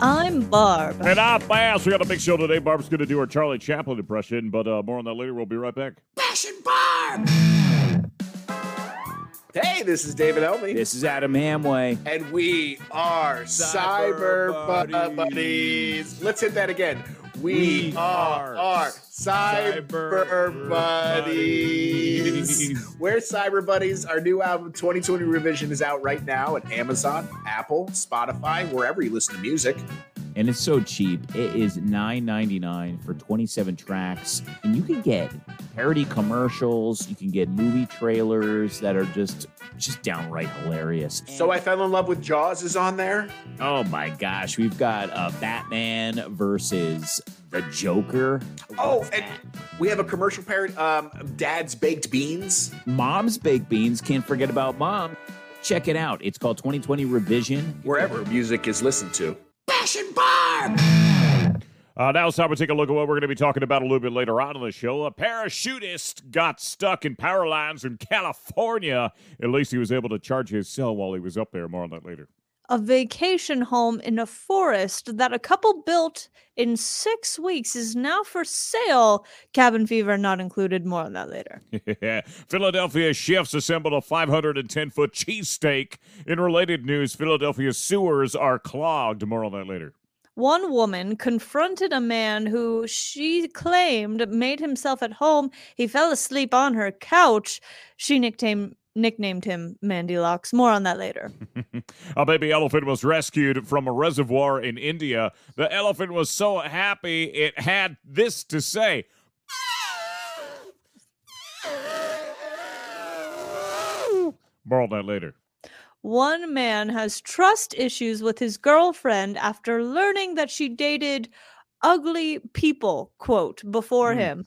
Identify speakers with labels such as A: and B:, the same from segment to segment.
A: I'm Barb.
B: And I'm Bash. We got a big show today. Barb's going to do her Charlie Chaplin impression, but uh, more on that later. We'll be right back.
C: Bash and Barb! Hey, this is David Elby.
D: This is Adam Hamway.
C: And we are Cyber,
D: Cyber Buddies.
C: Buddies. Let's hit that again. We,
D: We
C: are,
D: are
C: are Cyber,
D: Cyber
C: Buddies.
D: Buddies.
C: We're Cyber Buddies. Our new album, 2020 Revision, is out right now at Amazon, Apple, Spotify, wherever you listen to music.
D: And it's so cheap. It is $9.99 for 27 tracks. And you can get parody commercials. You can get movie trailers that are just just downright hilarious.
C: So I Fell in Love with Jaws is on there.
D: Oh my gosh, we've got uh, Batman versus the Joker.
C: Oh,
D: What's
C: and
D: that?
C: we have a commercial parody, um, Dad's Baked Beans.
D: Mom's Baked Beans. Can't forget about Mom. Check it out. It's called 2020 Revision.
C: wherever music is listened to.
B: Uh, now it's time to take a look at what we're going to be talking about a little bit later on in the show. A parachutist got stuck in power lines in California. At least he was able to charge his cell while he was up there. More on that later.
A: A vacation home in a forest that a couple built in six weeks is now for sale. Cabin fever not included. More on that later.
B: Philadelphia chefs assembled a 510 foot cheesesteak. In related news, Philadelphia sewers are clogged. More on that later.
A: One woman confronted a man who she claimed made himself at home. He fell asleep on her couch. She nicknamed nicknamed him Mandy Locks. More on that later.
B: A baby elephant was rescued from a reservoir in India. The elephant was so happy it had this to say. More on that later.
A: One man has trust issues with his girlfriend after learning that she dated ugly people, quote, before
B: Hmm.
A: him.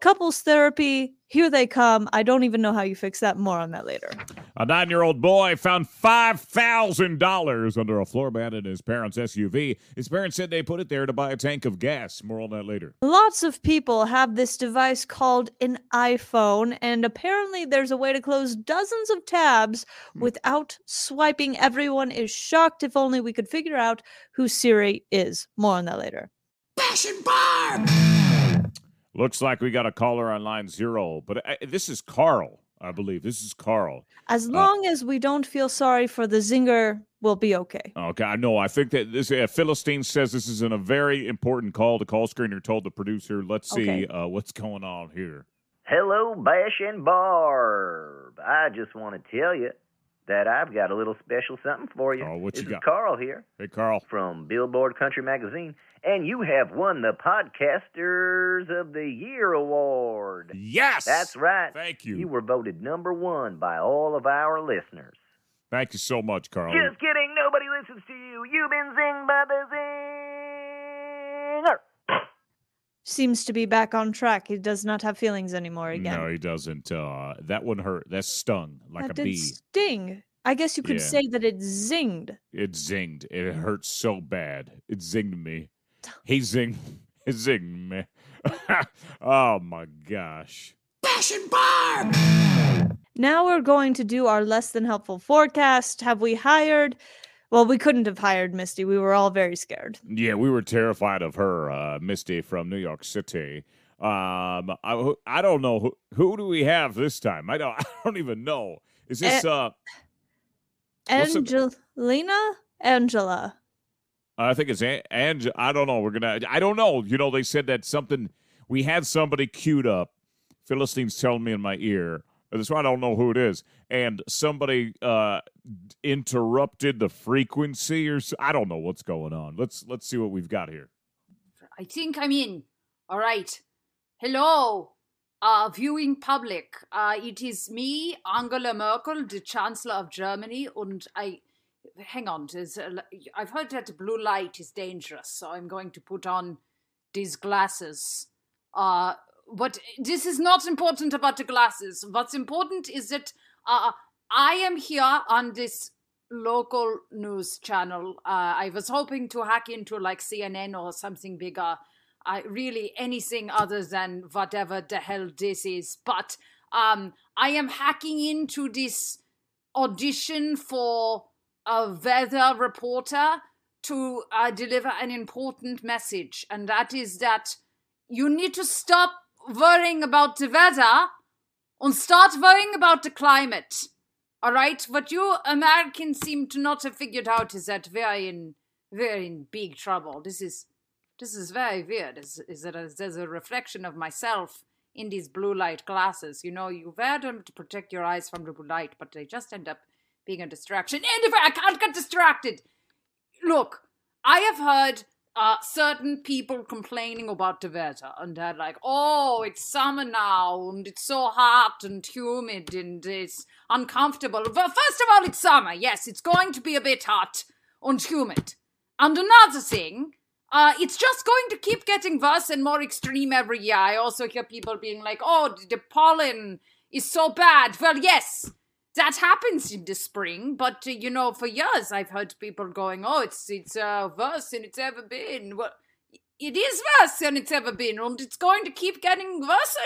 A: Couples therapy, here they come. I don't even know how you fix that. More on that later.
B: A nine year old boy found $5,000 under a floor mat in his parents' SUV. His parents said they put it there to buy a tank of gas. More on that later.
A: Lots of people have this device called an iPhone, and apparently there's a way to close dozens of tabs
B: Hmm.
A: without swiping. Everyone is shocked. If only we could figure out who Siri is. More on that later.
C: Bash and Barb!
B: Looks like we got a caller on line zero, but uh, this is Carl, I believe. This is Carl.
A: As long as we don't feel sorry for the zinger, we'll be okay.
B: Okay, I know. I think that this uh, Philistine says this is in a very important call. The call screener told the producer, "Let's see
A: Okay.
B: uh, what's going on here."
E: Hello, Bash and Barb. I just want to tell you that I've got a little special something for you.
B: Oh, what
E: this
B: you got?
E: Carl here
B: Hey, Carl.
E: from Billboard Country Magazine, and you have won the Podcasters of the Year award.
B: Yes,
E: That's right.
B: Thank you.
E: You were voted number one by all of our listeners.
B: Thank you so much, Carl.
E: Just kidding. Nobody listens to you. You've been zinged by the zinger.
A: Seems to be back on track. He does not have feelings anymore again.
B: No, he doesn't. Uh, that one hurt. That stung like
A: that
B: a
A: did
B: bee.
A: sting. I guess you could
B: Yeah.
A: say that it zinged.
B: It zinged. It hurt so bad. It zinged me. He zinged. It zinged me. oh my gosh.
C: Bash and Barb!
A: Now we're going to do our less than helpful forecast. Have we hired? Well, we couldn't have hired Misty. We were all very scared.
B: Yeah, we were terrified of her, uh, Misty from New York City. Um, I, I don't know who, who do we have this time. I don't I don't even know. Is this uh?
A: Angelina? Angela.
B: I think it's An- Ange. I don't know. We're gonna. I don't know. You know, they said that something. We had somebody queued up. Philistine's telling me in my ear. That's why I don't know who it is. And somebody uh interrupted the frequency, or I don't know what's going on. Let's let's see what we've got here.
F: I think I'm in. All right. Hello, uh, viewing public. Uh, it is me, Angela Merkel, the Chancellor of Germany, and I. Hang on. A, I've heard that blue light is dangerous, so I'm going to put on these glasses. Uh, but this is not important about the glasses. What's important is that uh, I am here on this local news channel. Uh, I was hoping to hack into like CNN or something bigger. I really anything other than whatever the hell this is. But um, I am hacking into this audition for a weather reporter to uh, deliver an important message, and that is that you need to stop worrying about the weather and start worrying about the climate. All right, what you Americans seem to not have figured out is that we're in we're in big trouble. This is this is very weird. Is is that there's a reflection of myself in these blue light glasses? You know, you wear them to protect your eyes from the blue light, but they just end up being a distraction. And if I can't get distracted, look, I have heard uh, certain people complaining about the weather, and they're like, "Oh, it's summer now, and it's so hot and humid, and it's uncomfortable." Well, first of all, it's summer. Yes, it's going to be a bit hot and humid. And another thing, uh, it's just going to keep getting worse and more extreme every year. I also hear people being like, "Oh, the pollen is so bad." Well, yes, that happens in the spring, but uh, you know, for years I've heard people going, "Oh, it's it's uh, worse than it's ever been." Well, it is worse than it's ever been, and it's going to keep getting worse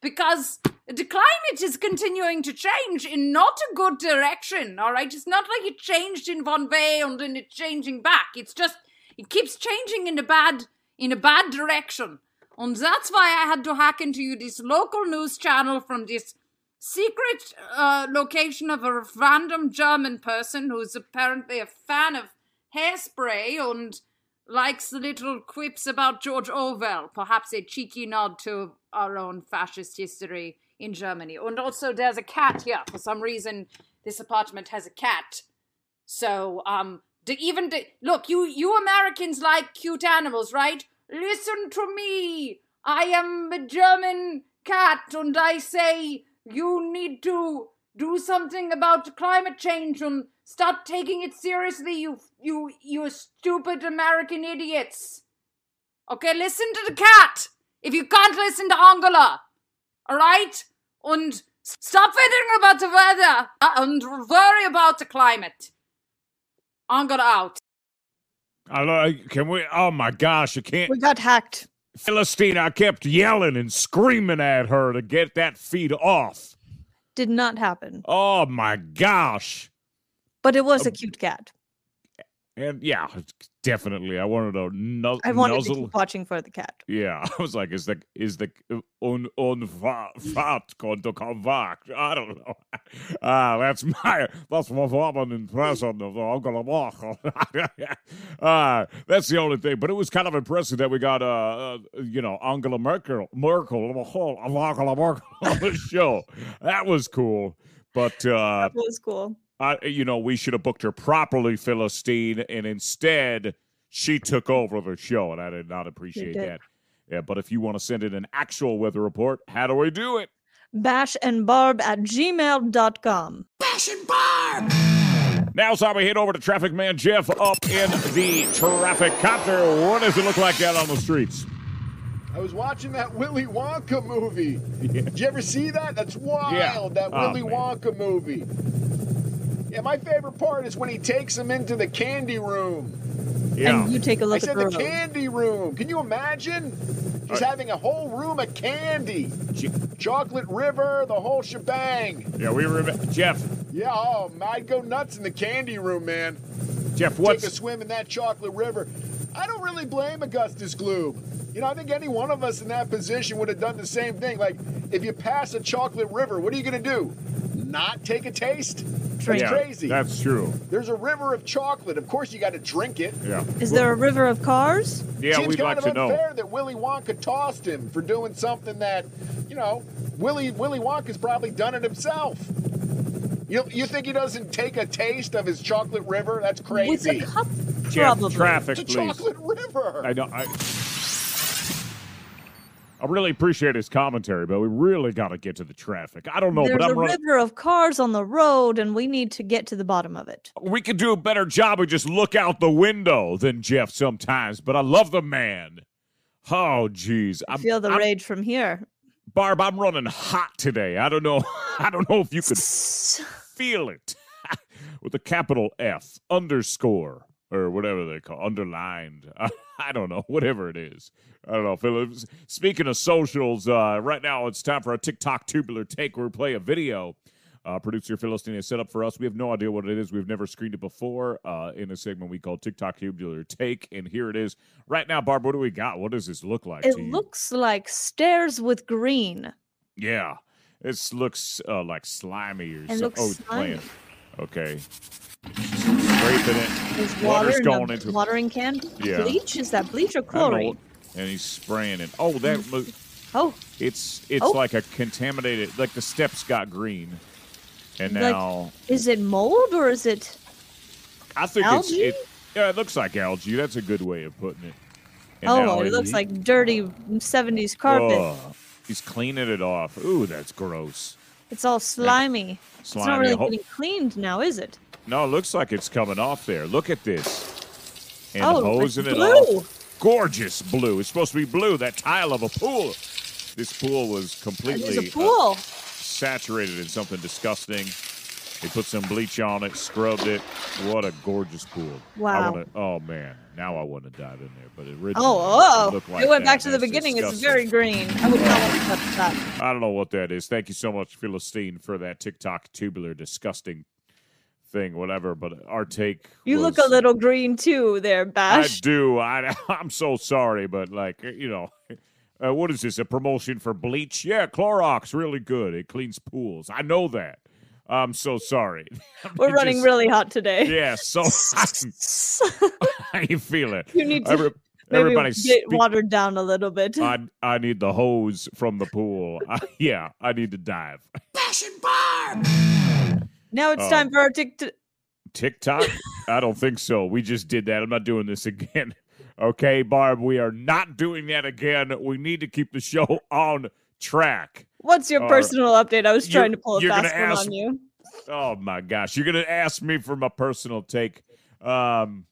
F: because the climate is continuing to change in not a good direction. All right, it's not like it changed in one way and then it's changing back. It's just it keeps changing in a bad in a bad direction, and that's why I had to hack into you this local news channel from this secret uh, location of a random German person who's apparently a fan of hairspray and likes little quips about George Orwell, perhaps a cheeky nod to our own fascist history in Germany. And also, there's a cat here. For some reason, this apartment has a cat. So, um, the, even the, look, you you Americans like cute animals, right? Listen to me. I am a German cat, and I say you need to do something about climate change and start taking it seriously, you you you stupid American idiots. Okay, listen to the cat. If you can't listen to Angela, all right, and stop fiddling about the weather and worry about the climate. Angela out.
B: I like. Can we? Oh my gosh! you can't.
A: We got hacked.
B: Philistine, I kept yelling and screaming at her to get that feed off.
A: Did not happen.
B: Oh my gosh.
A: But it was uh, a cute cat.
B: And yeah, definitely. I wanted to nu-
A: I wanted
B: nuzzle.
A: to keep watching for the cat.
B: Yeah, I was like, is the is the un un fat going to come back? I don't know. Ah, that's my that's my Robin impression of the Uncle Walk. Ah, that's the only thing. But it was kind of impressive that we got uh, uh you know Angela Merkel Merkel Angela Merkel on the show. That was cool. But uh
A: That was cool.
B: I, you know, we should have booked her properly, Philistine, and instead she took over the show, and I did not appreciate
A: did.
B: that. Yeah, but if you want to send in an actual weather report, how do we do it?
A: Bash and barb at gmail.com. Bash and Barb!
B: Now it's time we head over to Traffic Man Jeff up in the traffic copter. What does it look like out on the streets?
C: I was watching that Willy Wonka movie. Did you ever see that? That's wild.
B: Yeah.
C: That
B: Oh,
C: Willy
B: man.
C: Wonka movie. Yeah, my favorite part is when he takes him into the candy room.
B: Yeah.
A: And you take a look
C: said
A: at
C: the
A: the
C: candy room. Can you imagine? He's
B: Uh,
C: having a whole room of candy.
B: Je-
C: Chocolate River, the whole shebang.
B: yeah, we remember. Jeff,
C: Yeah, oh, I'd go nuts in the candy room, man.
B: Jeff,
C: Take a
B: what's.
C: swim in that chocolate river. I don't really blame Augustus Gloop. You know, I think any one of us in that position would have done the same thing. Like, if you pass a chocolate river, what are you going to do? Not take a taste?
A: Drink.
C: That's
B: yeah,
C: crazy.
B: That's true.
C: There's a river of chocolate. Of course, you got to drink it.
B: Yeah.
A: Is there a river of cars?
B: Yeah,
C: Seems
B: we'd
C: kind
B: like
C: of
B: to know.
C: unfair that Willy Wonka tossed him for doing something that, you know, Willy Willy Wonka's probably done it himself. You you think he doesn't take a taste of his chocolate river? That's crazy.
A: With
C: crazy.
A: a cup,
B: Jeff,
A: probably.
B: traffic,
C: It's a
B: please.
C: chocolate river.
B: I know. I, I really appreciate his commentary, but we really got to get to the traffic. I don't know,
A: There's
B: but
A: a
B: I'm running.
A: river of cars on the road, and we need to get to the bottom of it.
B: We could do a better job of just look out the window than Jeff sometimes, but I love the man. Oh, jeez.
A: I feel the
B: I'm-
A: rage from here.
B: Barb, I'm running hot today. I don't know. I don't know if you could feel it with a capital F underscore or whatever they call underlined. I don't know, whatever it is. I don't know. Philip. Speaking of socials, uh, right now it's time for a TikTok tubular take where we play a video uh, producer Philistine has set up for us. We have no idea what it is. We've never screened it before uh, in a segment we call TikTok Tubular Take, and here it is right now. Barb, what do we got? What does this look like?
A: It
B: to you?
A: looks like stairs with green.
B: yeah. This looks uh, like slimy or something. Oh,
A: slimy.
B: playing. Okay. Scraping it.
A: There's
B: Water's
A: water in
B: going into-
A: watering can.
B: Yeah.
A: Bleach? Is that bleach or chlorine?
B: And he's spraying it. Oh, that mm. look.
A: Oh,
B: It's it's
A: Oh.
B: like a contaminated. Like the steps got green, and
A: Like-
B: now
A: is it mold or is it?
B: I think
A: algae?
B: it's it. Yeah, it looks like algae. That's a good way of putting it. And
A: oh,
B: now
A: it looks like dirty 70s carpet.
B: Ugh. he's cleaning it off. Ooh, that's gross.
A: It's all slimy. It's not really getting cleaned now, is it?
B: No, it looks like it's coming off there. Look at this. And
A: oh,
B: hosing it
A: blue.
B: off. Gorgeous blue. It's supposed to be blue. That tile of a pool. This pool was completely uh,
A: pool.
B: saturated in something disgusting. They put some bleach on it, scrubbed it. What a gorgeous pool.
A: Wow.
B: wanna, oh man, now I want to dive in there, but originally
A: oh,
B: it
A: oh,
B: looked like
A: it went
B: that.
A: back to the
B: That's
A: beginning. It's very green. I would not want to touch that.
B: I don't know what that is. Thank you so much, Philistine, for that TikTok tubular disgusting thing, whatever. But our take.
A: You look a little green too, there, Bash.
B: I do. I, I'm so sorry, but like you know, uh, what is this? A promotion for bleach? Yeah, Clorox, really good. It cleans pools. I know that. I'm so sorry.
A: We're running
B: just-
A: really hot today.
B: Yeah. So how you feel it?
A: you need to
B: Every,
A: maybe
B: everybody
A: get
B: speak-
A: watered down a little bit.
B: I I need the hose from the pool. I, yeah, I need to dive.
A: Now it's
B: Oh.
A: time for our tick.
B: TikTok? I don't think so. We just did that. I'm not doing this again. Okay, Barb, we are not doing that again. We need to keep the show on track.
A: What's your
B: right.
A: personal update? I was trying to pull a fast one
B: ask-
A: on you.
B: Oh my gosh, you're gonna ask me for my personal take. Um,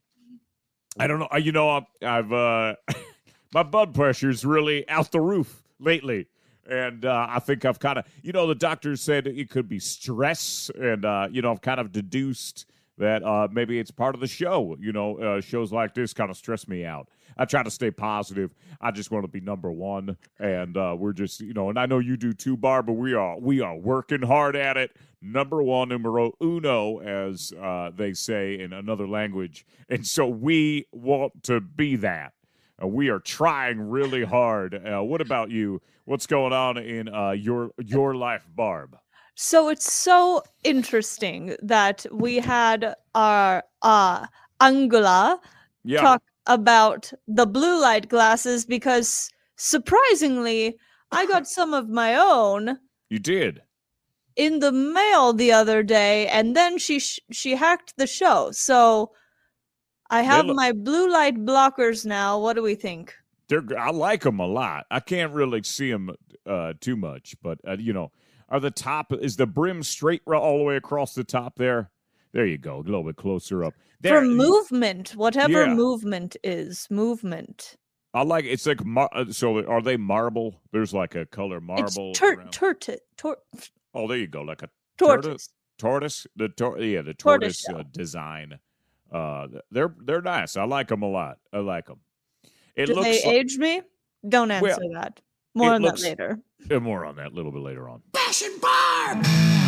B: I don't know. uh, You know, I've, I've uh, my blood pressure's really out the roof lately, and uh, I think I've kind of, you know, the doctors said it could be stress, and uh, you know, I've kind of deduced that uh, maybe it's part of the show. You know, uh, shows like this kind of stress me out. I try to stay positive. I just want to be number one, and uh, we're just, you know, and I know you do too, Barb. But we are we are working hard at it. Number one, numero uno, as uh, they say in another language, and so we want to be that. Uh, we are trying really hard. Uh, what about you? What's going on in uh, your your life, Barb?
A: So it's so interesting that we had our uh Angula
B: Yeah,
A: talk about the blue light glasses because surprisingly, I got some of my own
B: you did.
A: in the mail the other day, and then she sh- she hacked the show. So I have
B: look-
A: my blue light blockers now. What do we think?
B: They're I like them a lot. I can't really see them uh, too much, but uh, you know, are the top is the brim straight all the way across the top there? There you go, a little bit closer up. There,
A: For movement, whatever
B: Yeah.
A: movement is movement.
B: I like it's like mar- uh, so. Are they marble? There's like a color marble.
A: It's tur- turti- tor-
B: oh, there you go, like a Tortoise.
A: tortoise.
B: tortoise. The tor- yeah, the
A: Tortoise
B: tortoise uh, design. Uh, they're they're nice. I like them a lot. I like them. It
A: Do
B: looks
A: they
B: like,
A: age me? Don't answer
B: Well,
A: that. More on
B: looks-
A: that later.
B: more on that a little bit later on.
G: Bash and Barb!